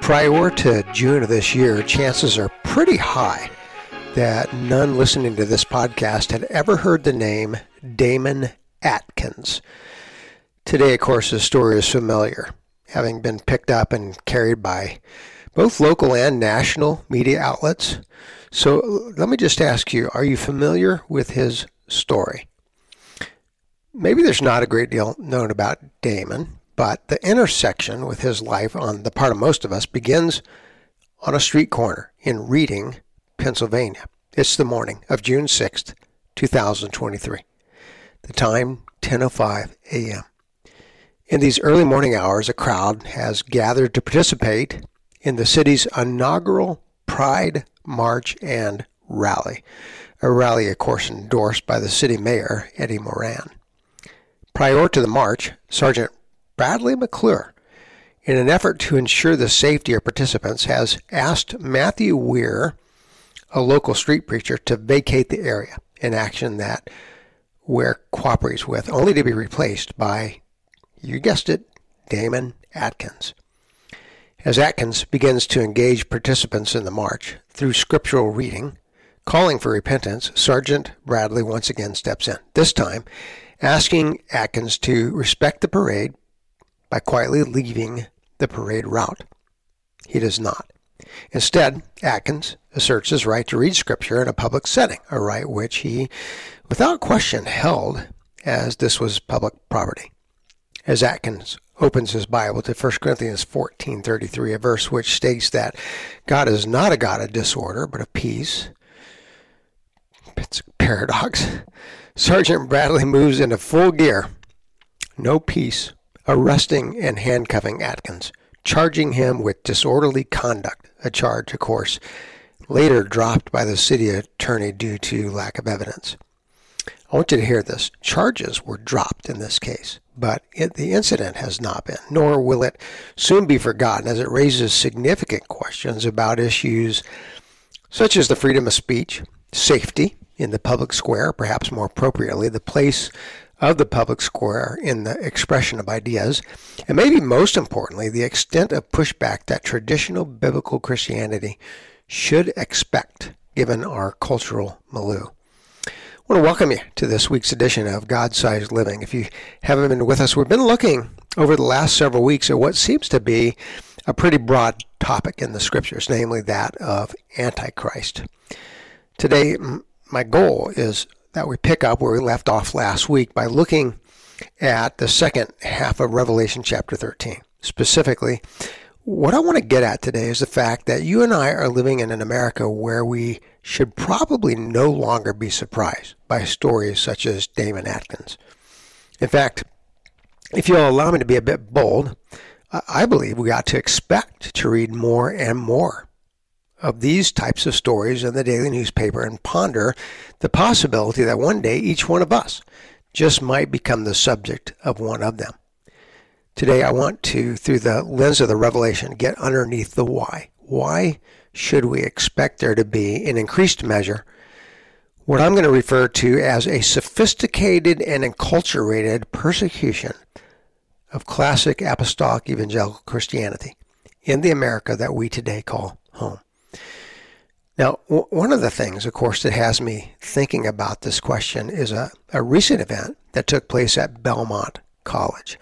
Prior to June of this year, chances are pretty high that none listening to this podcast had ever heard the name Damon Atkins. Today, of course, his story is familiar, having been picked up and carried by both local and national media outlets. So let me just ask you are you familiar with his story? Maybe there's not a great deal known about Damon, but the intersection with his life on the part of most of us begins on a street corner in Reading, Pennsylvania. It's the morning of June 6th, 2023. The time 10:05 a.m. In these early morning hours, a crowd has gathered to participate in the city's inaugural Pride March and Rally, a rally, of course, endorsed by the city mayor, Eddie Moran. Prior to the march, Sergeant Bradley McClure, in an effort to ensure the safety of participants, has asked Matthew Weir, a local street preacher, to vacate the area, an action that Weir cooperates with, only to be replaced by, you guessed it, Damon Atkins. As Atkins begins to engage participants in the march through scriptural reading, calling for repentance, Sergeant Bradley once again steps in, this time asking Atkins to respect the parade by quietly leaving the parade route. He does not. Instead, Atkins asserts his right to read Scripture in a public setting, a right which he, without question, held as this was public property. As Atkins opens his Bible to 1 Corinthians 14:33, a verse which states that God is not a God of disorder, but of peace. It's a paradox. Sergeant Bradley moves into full gear. No peace, arresting and handcuffing Atkins, charging him with disorderly conduct, a charge, of course, later dropped by the city attorney due to lack of evidence. I want you to hear this. Charges were dropped in this case, but it, the incident has not been, nor will it soon be forgotten as it raises significant questions about issues such as the freedom of speech, safety in the public square, perhaps more appropriately, the place of the public square in the expression of ideas, and maybe most importantly, the extent of pushback that traditional biblical Christianity should expect given our cultural milieu. I want to welcome you to this week's edition of God Sized Living. If you haven't been with us, we've been looking over the last several weeks at what seems to be a pretty broad topic in the scriptures, namely that of Antichrist. Today, my goal is that we pick up where we left off last week by looking at the second half of Revelation chapter 13. Specifically, what I want to get at today is the fact that you and I are living in an America where we should probably no longer be surprised by stories such as Damon Atkins. In fact, if you'll allow me to be a bit bold, I believe we ought to expect to read more and more of these types of stories in the daily newspaper and ponder the possibility that one day each one of us just might become the subject of one of them. Today, I want to, through the lens of the revelation, get underneath the why. Why should we expect there to be, in increased measure, what I'm going to refer to as a sophisticated and enculturated persecution of classic apostolic evangelical Christianity in the America that we today call home? Now, w- one of the things, of course, that has me thinking about this question is a, a recent event that took place at Belmont College.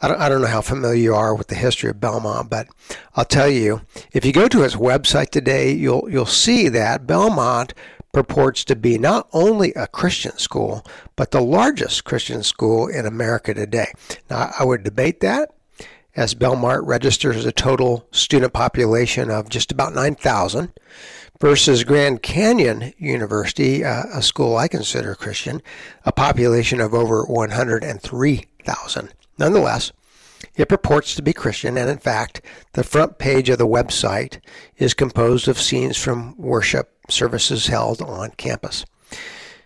I don't, I don't know how familiar you are with the history of Belmont, but I'll tell you, if you go to its website today, you'll you'll see that Belmont purports to be not only a Christian school, but the largest Christian school in America today. Now, I would debate that, as Belmont registers a total student population of just about 9,000 versus Grand Canyon University, uh, a school I consider Christian, a population of over 103,000. Nonetheless, it purports to be Christian, and in fact, the front page of the website is composed of scenes from worship services held on campus.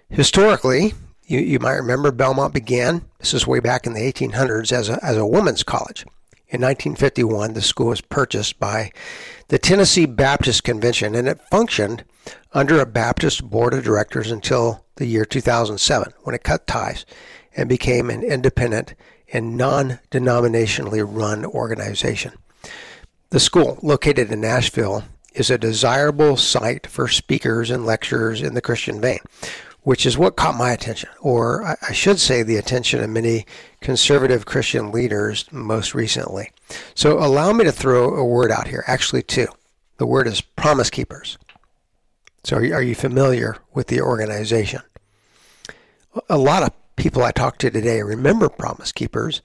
Historically, you, you might remember Belmont began, this is way back in the 1800s, as a, as a women's college. In 1951, the school was purchased by the Tennessee Baptist Convention, and it functioned under a Baptist board of directors until the year 2007, when it cut ties and became an independent and non denominationally run organization. The school, located in Nashville, is a desirable site for speakers and lecturers in the Christian vein, which is what caught my attention, or I should say the attention of many conservative Christian leaders most recently. So allow me to throw a word out here, actually, two. The word is Promise Keepers. So are you, familiar with the organization? A lot of people I talked to today remember Promise Keepers.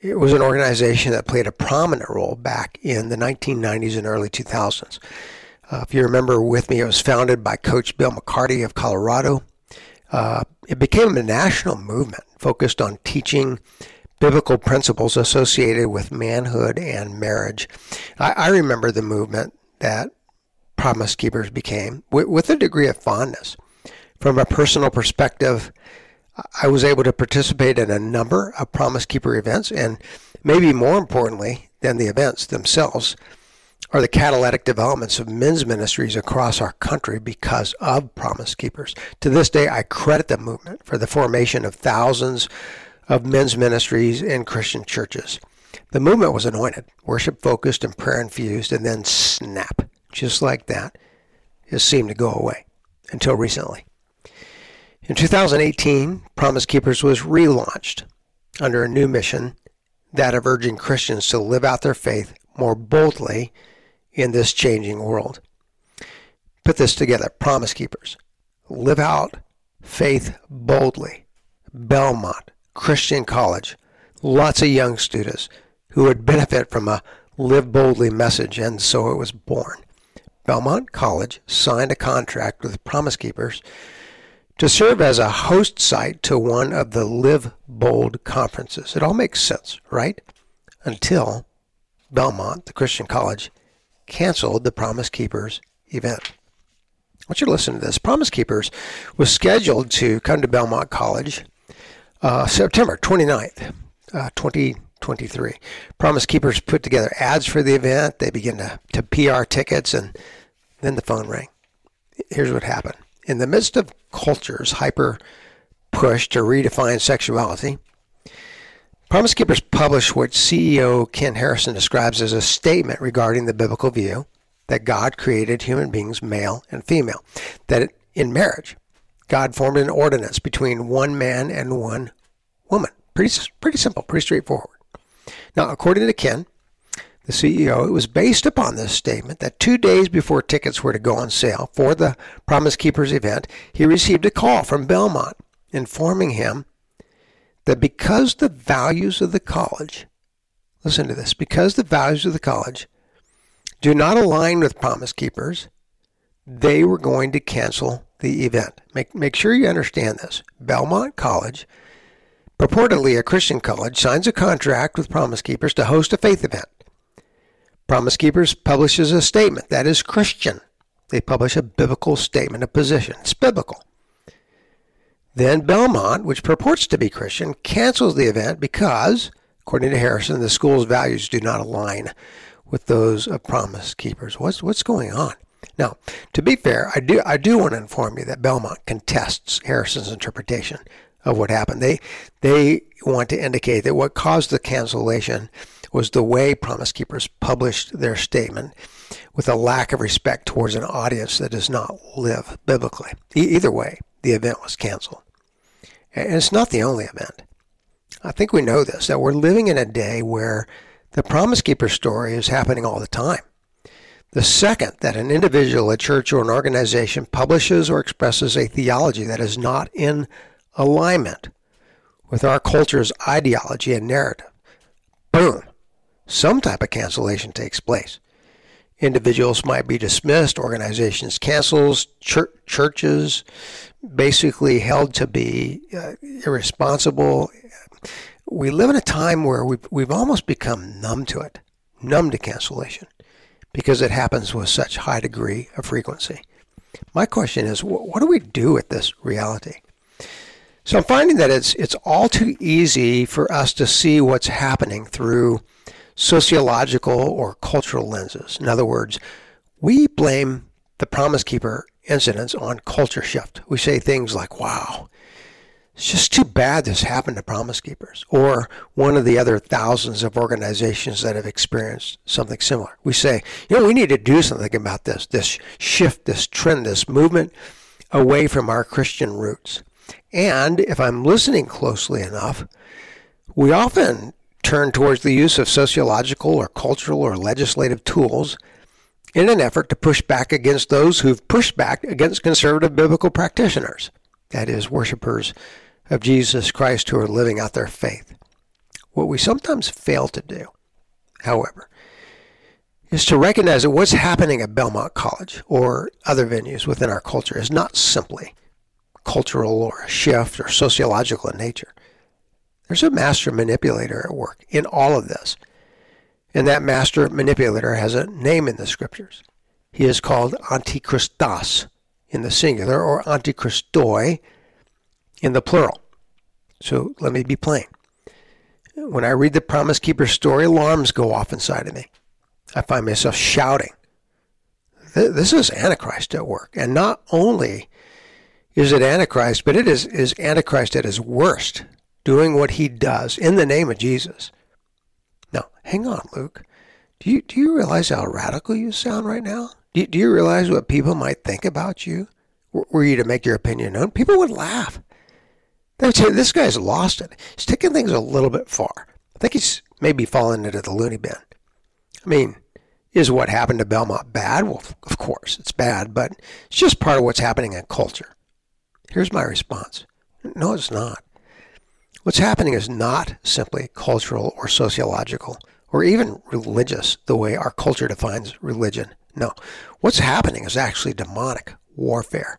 It was an organization that played a prominent role back in the 1990s and early 2000s. Uh, if you remember with me, it was founded by Coach Bill McCartney of Colorado. Uh, it became a national movement focused on teaching biblical principles associated with manhood and marriage. I, I remember the movement that Promise Keepers became with, with a degree of fondness. From a personal perspective, I was able to participate in a number of Promise Keeper events, and maybe more importantly than the events themselves, are the catalytic developments of men's ministries across our country because of Promise Keepers. To this day, I credit the movement for the formation of thousands of men's ministries in Christian churches. The movement was anointed, worship focused, and prayer infused, and then snap, just like that, it seemed to go away until recently. In 2018, Promise Keepers was relaunched under a new mission that of urging Christians to live out their faith more boldly in this changing world. Put this together Promise Keepers. Live out faith boldly. Belmont Christian College. Lots of young students who would benefit from a Live Boldly message, and so it was born. Belmont College signed a contract with Promise Keepers to serve as a host site to one of the Live Bold conferences. It all makes sense, right? Until Belmont, the Christian college, canceled the Promise Keepers event. I want you to listen to this. Promise Keepers was scheduled to come to Belmont College uh, September 29th, uh, 2023. Promise Keepers put together ads for the event. They began to, to PR tickets, and then the phone rang. Here's what happened. In the midst of culture's hyper push to redefine sexuality, Promise Keepers published what CEO Ken Harrison describes as a statement regarding the biblical view that God created human beings male and female, that in marriage, God formed an ordinance between one man and one woman. Pretty, pretty simple, pretty straightforward. Now, according to Ken, the CEO, it was based upon this statement that two days before tickets were to go on sale for the Promise Keepers event, he received a call from Belmont informing him that because the values of the college, listen to this, because the values of the college do not align with Promise Keepers, they were going to cancel the event. Make, make sure you understand this. Belmont College, purportedly a Christian college, signs a contract with Promise Keepers to host a faith event. Promise Keepers publishes a statement that is Christian. They publish a biblical statement of position. It's biblical. Then Belmont, which purports to be Christian, cancels the event because, according to Harrison, the school's values do not align with those of Promise Keepers. What's what's going on? Now, to be fair, I do I do want to inform you that Belmont contests Harrison's interpretation of what happened. They they want to indicate that what caused the cancellation was the way Promise Keepers published their statement with a lack of respect towards an audience that does not live biblically. E- either way, the event was canceled. And it's not the only event. I think we know this, that we're living in a day where the Promise Keeper story is happening all the time. The second that an individual, a church, or an organization publishes or expresses a theology that is not in alignment with our culture's ideology and narrative, boom, some type of cancellation takes place. Individuals might be dismissed, organizations canceled, church, churches basically held to be uh, irresponsible. We live in a time where we've, we've almost become numb to it, numb to cancellation, because it happens with such high degree of frequency. My question is, what do we do with this reality? So I'm finding that it's it's all too easy for us to see what's happening through sociological or cultural lenses. In other words, we blame the Promise Keeper incidents on culture shift. We say things like, wow, It's just too bad this happened to Promise Keepers or one of the other thousands of organizations that have experienced something similar. We say, you know, we need to do something about this, this shift, this trend, this movement away from our Christian roots. And if I'm listening closely enough, we often turn towards the use of sociological or cultural or legislative tools in an effort to push back against those who've pushed back against conservative biblical practitioners, that is, worshipers of Jesus Christ who are living out their faith. What we sometimes fail to do, however, is to recognize that what's happening at Belmont College or other venues within our culture is not simply cultural or a shift or sociological in nature. There's a master manipulator at work in all of this. And that master manipulator has a name in the scriptures. He is called Antichristos in the singular or Antichristoi in the plural. So let me be plain. When I read the Promise Keeper story, alarms go off inside of me. I find myself shouting. This is Antichrist at work. And not only is it Antichrist, but it is, is Antichrist at his worst, doing what he does in the name of Jesus. Hang on, Luke. Do you, do you realize how radical you sound right now? Do, do you realize what people might think about you? Were you to make your opinion known? People would laugh. They would say, this guy's lost it. He's taking things a little bit far. I think he's maybe fallen into the loony bin. I mean, is what happened to Belmont bad? Well, of course, it's bad, but it's just part of what's happening in culture. Here's my response No, it's not. What's happening is not simply cultural or sociological or even religious, the way our culture defines religion. No, what's happening is actually demonic warfare.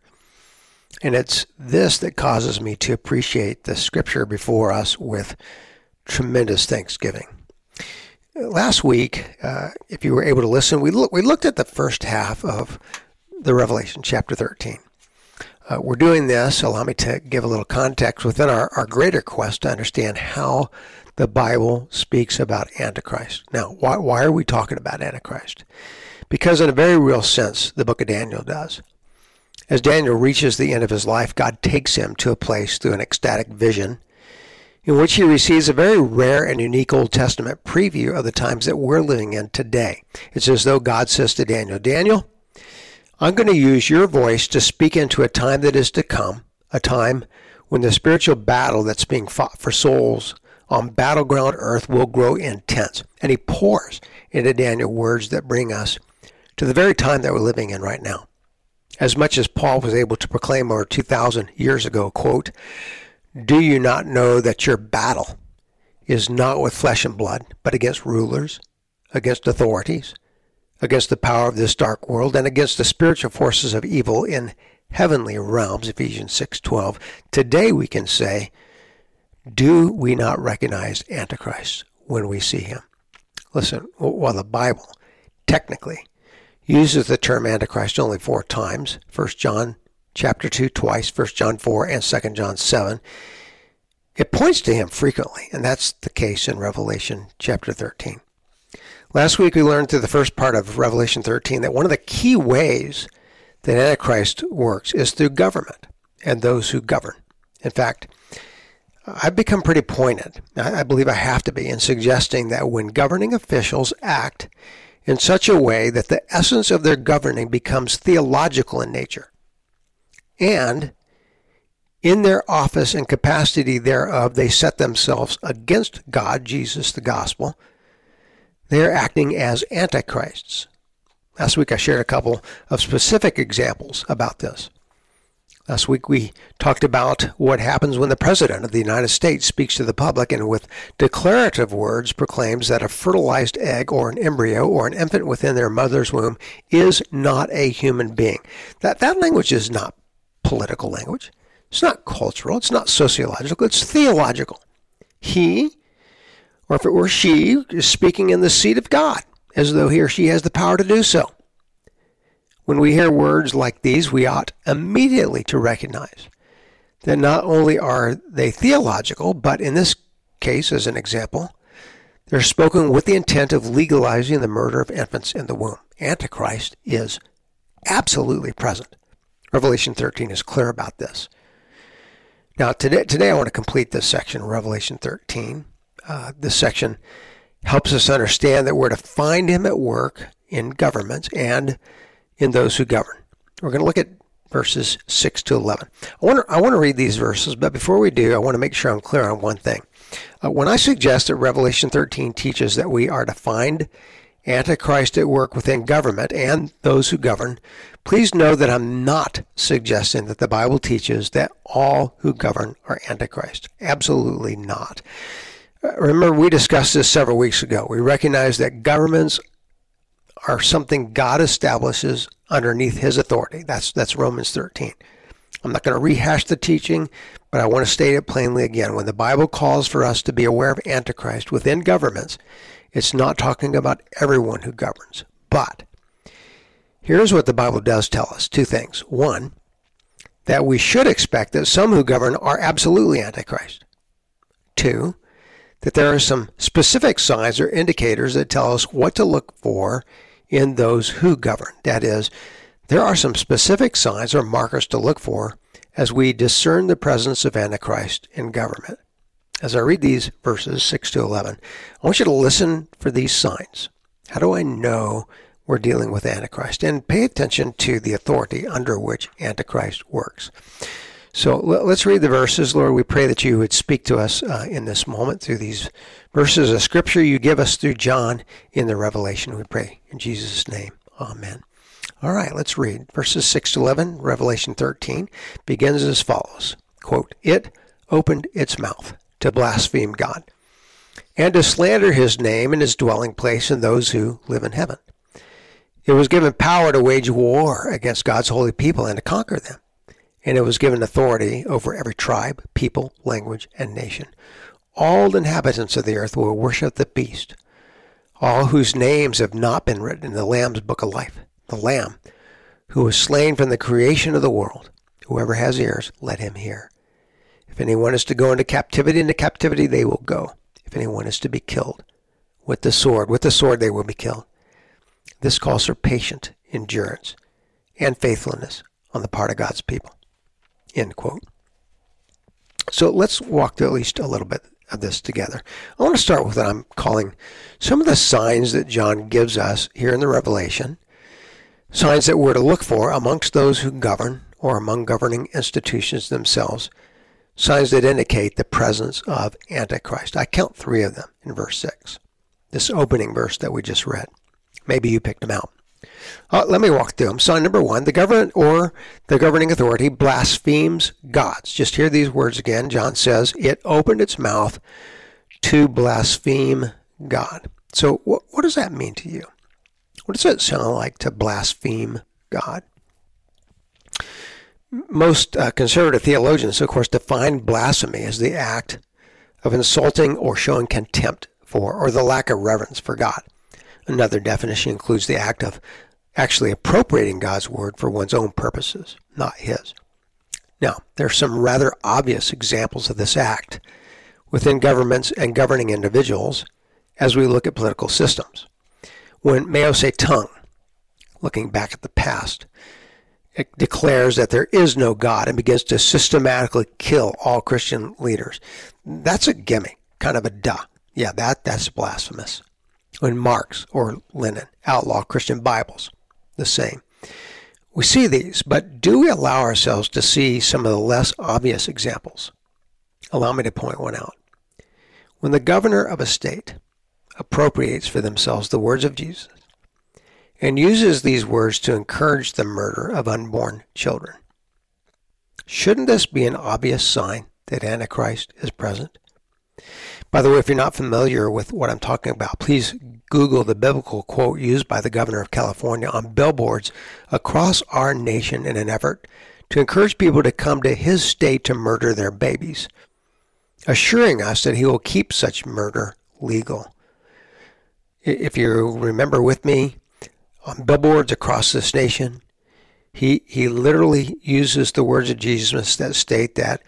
And it's this that causes me to appreciate the scripture before us with tremendous thanksgiving. Last week, uh, if you were able to listen, we, look, we looked at the first half of the Revelation, chapter 13. Uh, we're doing this, allow me to give a little context within our, our greater quest to understand how the Bible speaks about Antichrist. Now, why, why are we talking about Antichrist? Because, in a very real sense, the book of Daniel does. As Daniel reaches the end of his life, God takes him to a place through an ecstatic vision in which he receives a very rare and unique Old Testament preview of the times that we're living in today. It's as though God says to Daniel, Daniel, I'm going to use your voice to speak into a time that is to come, a time when the spiritual battle that's being fought for souls on battleground earth will grow intense. And he pours into Daniel words that bring us to the very time that we're living in right now as much as Paul was able to proclaim over 2,000 years ago, quote, Do you not know that your battle is not with flesh and blood, but against rulers, against authorities, against the power of this dark world, and against the spiritual forces of evil in heavenly realms, Ephesians 6:12. Today we can say, do we not recognize Antichrist when we see him? Listen, while the Bible technically uses the term Antichrist only four times. 1 John chapter 2 twice, 1 John 4 and 2 John 7. It points to him frequently, and that's the case in Revelation chapter 13. Last week we learned through the first part of Revelation 13 that one of the key ways that Antichrist works is through government and those who govern. In fact, I've become pretty pointed, I believe I have to be, in suggesting that when governing officials act in such a way that the essence of their governing becomes theological in nature. And in their office and capacity thereof, they set themselves against God, Jesus, the gospel. They are acting as antichrists. Last week I shared a couple of specific examples about this. Last week we talked about what happens when the President of the United States speaks to the public and with declarative words proclaims that a fertilized egg or an embryo or an infant within their mother's womb is not a human being. That, that language is not political language. It's not cultural. It's not sociological. It's theological. He, or if it were she, is speaking in the seat of God as though he or she has the power to do so. When we hear words like these, we ought immediately to recognize that not only are they theological, but in this case, as an example, they're spoken with the intent of legalizing the murder of infants in the womb. Antichrist is absolutely present. Revelation 13 is clear about this. Now, today, today I want to complete this section, Revelation 13. Uh, this section helps us understand that we're to find Him at work in governments and in those who govern. We're going to look at verses 6 to 11. I want to, I want to read these verses, but before we do, I want to make sure I'm clear on one thing. Uh, when I suggest that Revelation 13 teaches that we are to find Antichrist at work within government and those who govern, please know that I'm not suggesting that the Bible teaches that all who govern are Antichrist. Absolutely not. Uh, remember, we discussed this several weeks ago. We recognize that governments are something God establishes underneath his authority. That's that's Romans 13. I'm not going to rehash the teaching, but I want to state it plainly again. When the Bible calls for us to be aware of Antichrist within governments, it's not talking about everyone who governs. But here's what the Bible does tell us two things. One, that we should expect that some who govern are absolutely Antichrist. Two, that there are some specific signs or indicators that tell us what to look for in those who govern. That is, there are some specific signs or markers to look for as we discern the presence of Antichrist in government. As I read these verses 6 to 11, I want you to listen for these signs. How do I know we're dealing with Antichrist? And pay attention to the authority under which Antichrist works. So let's read the verses. Lord, we pray that you would speak to us uh, in this moment through these verses of Scripture you give us through John in the Revelation. We pray in Jesus' name. Amen. All right, let's read. Verses 6 to 11, Revelation 13, begins as follows Quote, It opened its mouth to blaspheme God and to slander his name and his dwelling place and those who live in heaven. It was given power to wage war against God's holy people and to conquer them and it was given authority over every tribe, people, language, and nation. All the inhabitants of the earth will worship the beast, all whose names have not been written in the Lamb's book of life, the Lamb, who was slain from the creation of the world. Whoever has ears, let him hear. If anyone is to go into captivity, into captivity they will go. If anyone is to be killed, with the sword, with the sword they will be killed. This calls for patient endurance and faithfulness on the part of God's people. End quote. So let's walk through at least a little bit of this together. I want to start with what I'm calling some of the signs that John gives us here in the Revelation, signs that we're to look for amongst those who govern or among governing institutions themselves, signs that indicate the presence of Antichrist. I count three of them in verse 6, this opening verse that we just read. Maybe you picked them out. Uh, let me walk through them. Sign number one the government or the governing authority blasphemes gods. Just hear these words again. John says, It opened its mouth to blaspheme God. So, what, what does that mean to you? What does it sound like to blaspheme God? Most uh, conservative theologians, of course, define blasphemy as the act of insulting or showing contempt for, or the lack of reverence for God. Another definition includes the act of actually appropriating God's word for one's own purposes, not his. Now, there are some rather obvious examples of this act within governments and governing individuals as we look at political systems. When Mao Zedong, looking back at the past, declares that there is no God and begins to systematically kill all Christian leaders, that's a gimme, kind of a duh. Yeah, that, that's blasphemous. When Marx or Lenin outlaw Christian Bibles, the same. We see these, but do we allow ourselves to see some of the less obvious examples? Allow me to point one out. When the governor of a state appropriates for themselves the words of Jesus and uses these words to encourage the murder of unborn children, shouldn't this be an obvious sign that Antichrist is present? By the way, if you're not familiar with what I'm talking about, please Google the biblical quote used by the governor of California on billboards across our nation in an effort to encourage people to come to his state to murder their babies, assuring us that he will keep such murder legal. If you remember with me, on billboards across this nation, he, he literally uses the words of Jesus that state that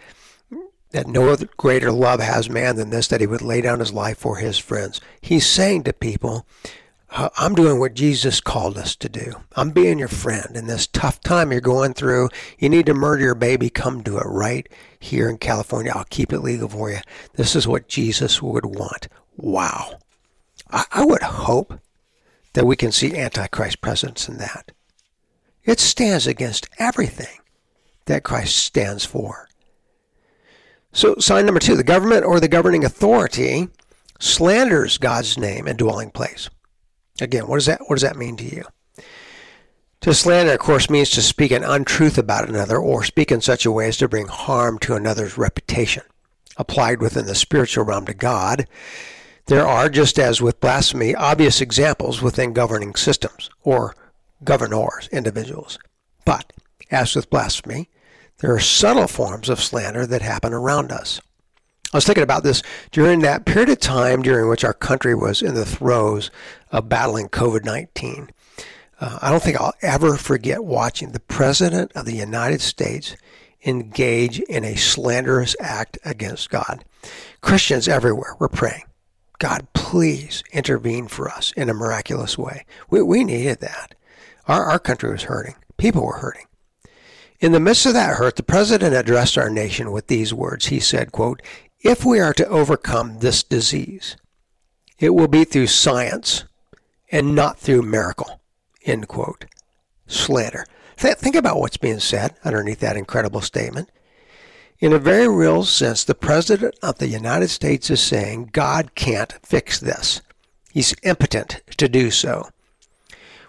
that no greater love has man than this, that he would lay down his life for his friends. He's saying to people, uh, I'm doing what Jesus called us to do. I'm being your friend in this tough time you're going through. You need to murder your baby. Come do it right here in California. I'll keep it legal for you. This is what Jesus would want. Wow. I, I would hope that we can see Antichrist presence in that. It stands against everything that Christ stands for. So, sign number two the government or the governing authority slanders God's name and dwelling place. Again, what does that what does that mean to you? To slander, of course, means to speak an untruth about another or speak in such a way as to bring harm to another's reputation. Applied within the spiritual realm to God, there are, just as with blasphemy, obvious examples within governing systems or governors, individuals. But, as with blasphemy, there are subtle forms of slander that happen around us. I was thinking about this during that period of time during which our country was in the throes of battling COVID 19. Uh, I don't think I'll ever forget watching the President of the United States engage in a slanderous act against God. Christians everywhere were praying, God, please intervene for us in a miraculous way. We, we needed that. Our, our country was hurting, people were hurting. In the midst of that hurt, the president addressed our nation with these words. He said, quote, if we are to overcome this disease, it will be through science and not through miracle. End quote. Slander. Th- think about what's being said underneath that incredible statement. In a very real sense, the President of the United States is saying God can't fix this. He's impotent to do so.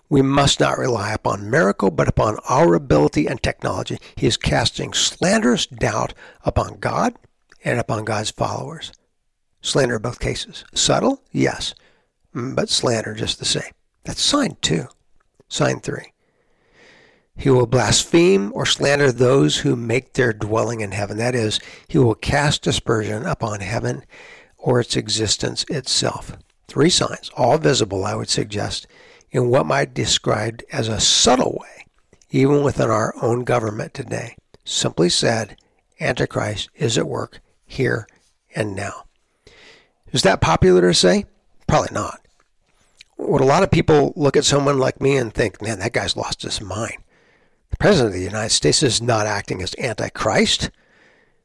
We must not rely upon miracle, but upon our ability and technology. He is casting slanderous doubt upon God and upon God's followers. Slander in both cases. Subtle? Yes. Mm, but slander just the same. That's sign two. Sign three. He will blaspheme or slander those who make their dwelling in heaven. That is, he will cast dispersion upon heaven or its existence itself. Three signs, all visible, I would suggest, in what might be described as a subtle way, even within our own government today. Simply said, Antichrist is at work here, and now. Is that popular to say? Probably not. Would a lot of people look at someone like me and think, man, that guy's lost his mind? The President of the United States is not acting as Antichrist.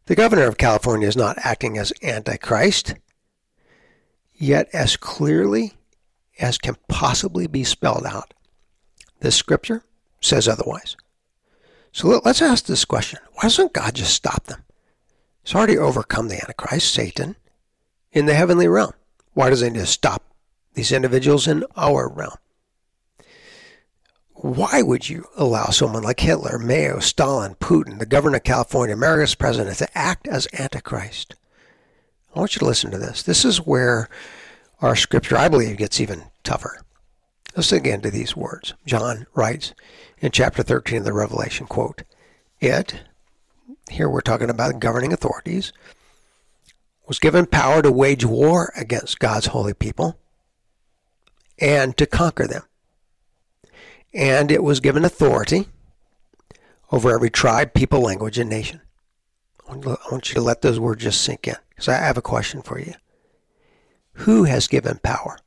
The Governor of California is not acting as Antichrist. Yet, as clearly as can possibly be spelled out, The scripture says otherwise. So let's ask this question why doesn't God just stop them? He's already overcome the Antichrist, Satan, in the heavenly realm. Why doesn't he just stop these individuals in our realm? Why would you allow someone like Hitler, Mao, Stalin, Putin, the governor of California, America's president, to act as Antichrist? I want you to listen to this. This is where our scripture, I believe, gets even tougher. Listen again to these words. John writes in chapter 13 of the Revelation, quote, It, here we're talking about governing authorities, was given power to wage war against God's holy people and to conquer them. And it was given authority over every tribe, people, language, and nation. I want you to let those words just sink in because I have a question for you. Who has given power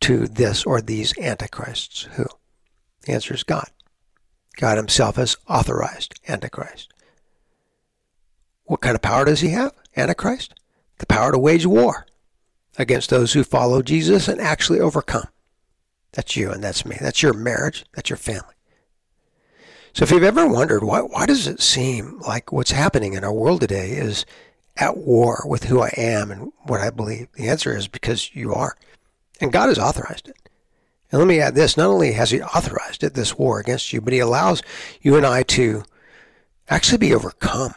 to this or these antichrists? Who? The answer is God. God Himself has authorized Antichrist. What kind of power does he have? Antichrist? The power to wage war against those who follow Jesus and actually overcome. That's you and that's me. That's your marriage. That's your family. So if you've ever wondered why, why does it seem like what's happening in our world today is at war with who I am and what I believe, the answer is because you are. And God has authorized it. And let me add this not only has He authorized it, this war against you, but He allows you and I to actually be overcome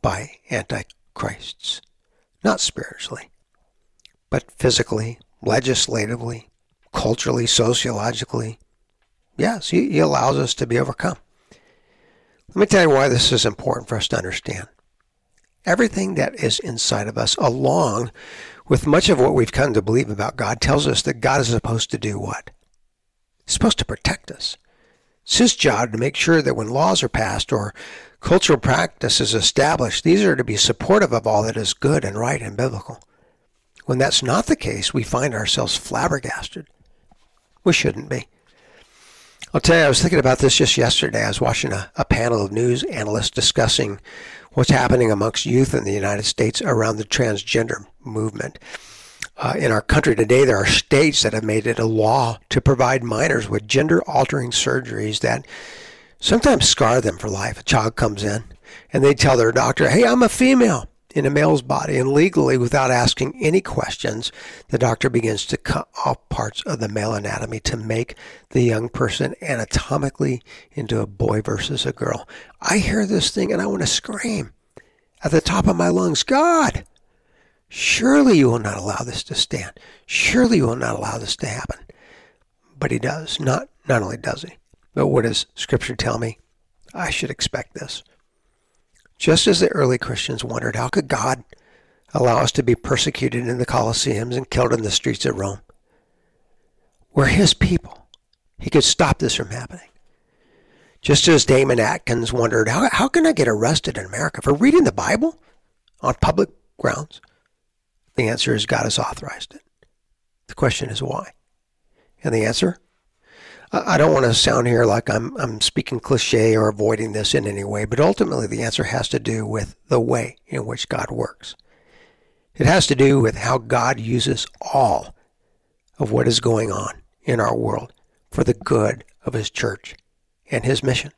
by antichrists, not spiritually, but physically, legislatively, culturally, sociologically. Yes, he, allows us to be overcome. Let me tell you why this is important for us to understand. Everything that is inside of us, along with much of what we've come to believe about God, tells us that God is supposed to do what? He's supposed to protect us. It's his job to make sure that when laws are passed or cultural practices established, these are to be supportive of all that is good and right and biblical. When that's not the case, we find ourselves flabbergasted. We shouldn't be. I'll tell you, I was thinking about this just yesterday. I was watching a, a panel of news analysts discussing what's happening amongst youth in the United States around the transgender movement. Uh, in our country today, there are states that have made it a law to provide minors with gender altering surgeries that sometimes scar them for life. A child comes in and they tell their doctor, Hey, I'm a female in a male's body. And legally, without asking any questions, the doctor begins to cut off parts of the male anatomy to make the young person anatomically into a boy versus a girl. I hear this thing and I want to scream at the top of my lungs God, surely you will not allow this to stand. Surely you will not allow this to happen. But he does. Not, not only does he, but what does Scripture tell me? I should expect this. Just as the early Christians wondered, how could God allow us to be persecuted in the Colosseums and killed in the streets of Rome? We're his people. He could stop this from happening. Just as Damon Atkins wondered, how, how can I get arrested in America for reading the Bible on public grounds? The answer is God has authorized it. The question is why? And the answer? I don't want to sound here like I'm, I'm speaking cliche or avoiding this in any way, but ultimately the answer has to do with the way in which God works. It has to do with how God uses all of what is going on in our world for the good of His church and His mission.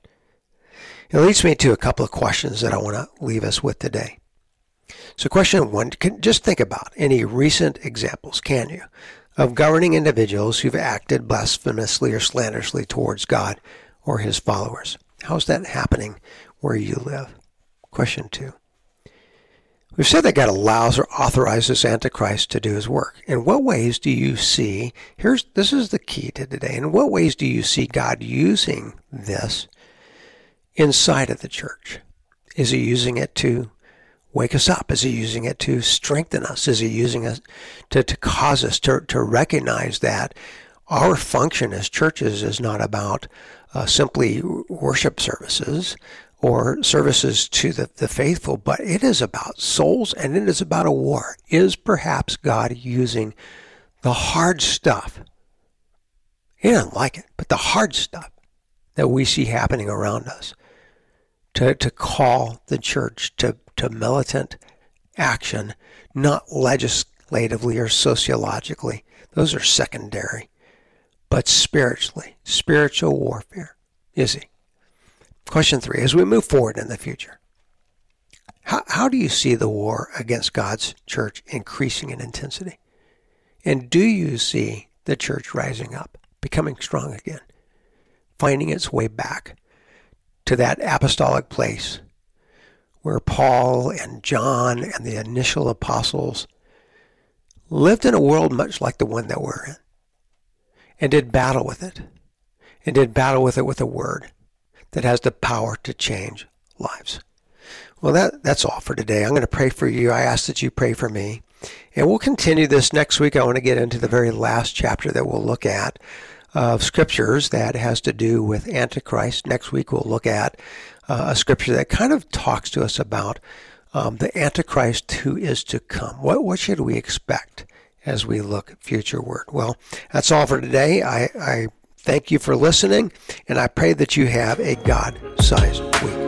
It leads me to a couple of questions that I want to leave us with today. So, question one, can, just think about any recent examples, can you, of governing individuals who've acted blasphemously or slanderously towards God or his followers. How's that happening where you live? Question two. We've said that God allows or authorizes Antichrist to do his work. In what ways do you see, here's, this is the key to today. In what ways do you see God using this inside of the church? Is he using it to wake us up? Is he using it to strengthen us? Is he using it to, to cause us to, to recognize that our function as churches is not about uh, simply worship services or services to the, the faithful, but it is about souls and it is about a war. Is perhaps God using the hard stuff? He doesn't like it, but the hard stuff that we see happening around us to, to call the church to to militant action, not legislatively or sociologically. Those are secondary. But spiritually, spiritual warfare. Is he? Question three As we move forward in the future, how, how do you see the war against God's church increasing in intensity? And do you see the church rising up, becoming strong again, finding its way back to that apostolic place where Paul and John and the initial apostles lived in a world much like the one that we're in and did battle with it and did battle with it with a word that has the power to change lives. Well, that, that's all for today. I'm going to pray for you. I ask that you pray for me. And we'll continue this next week. I want to get into the very last chapter that we'll look at of scriptures that has to do with Antichrist. Next week, we'll look at uh, a scripture that kind of talks to us about um, the Antichrist who is to come. What, what should we expect as we look future futureward? Well, that's all for today. I, I thank you for listening, and I pray that you have a God sized week.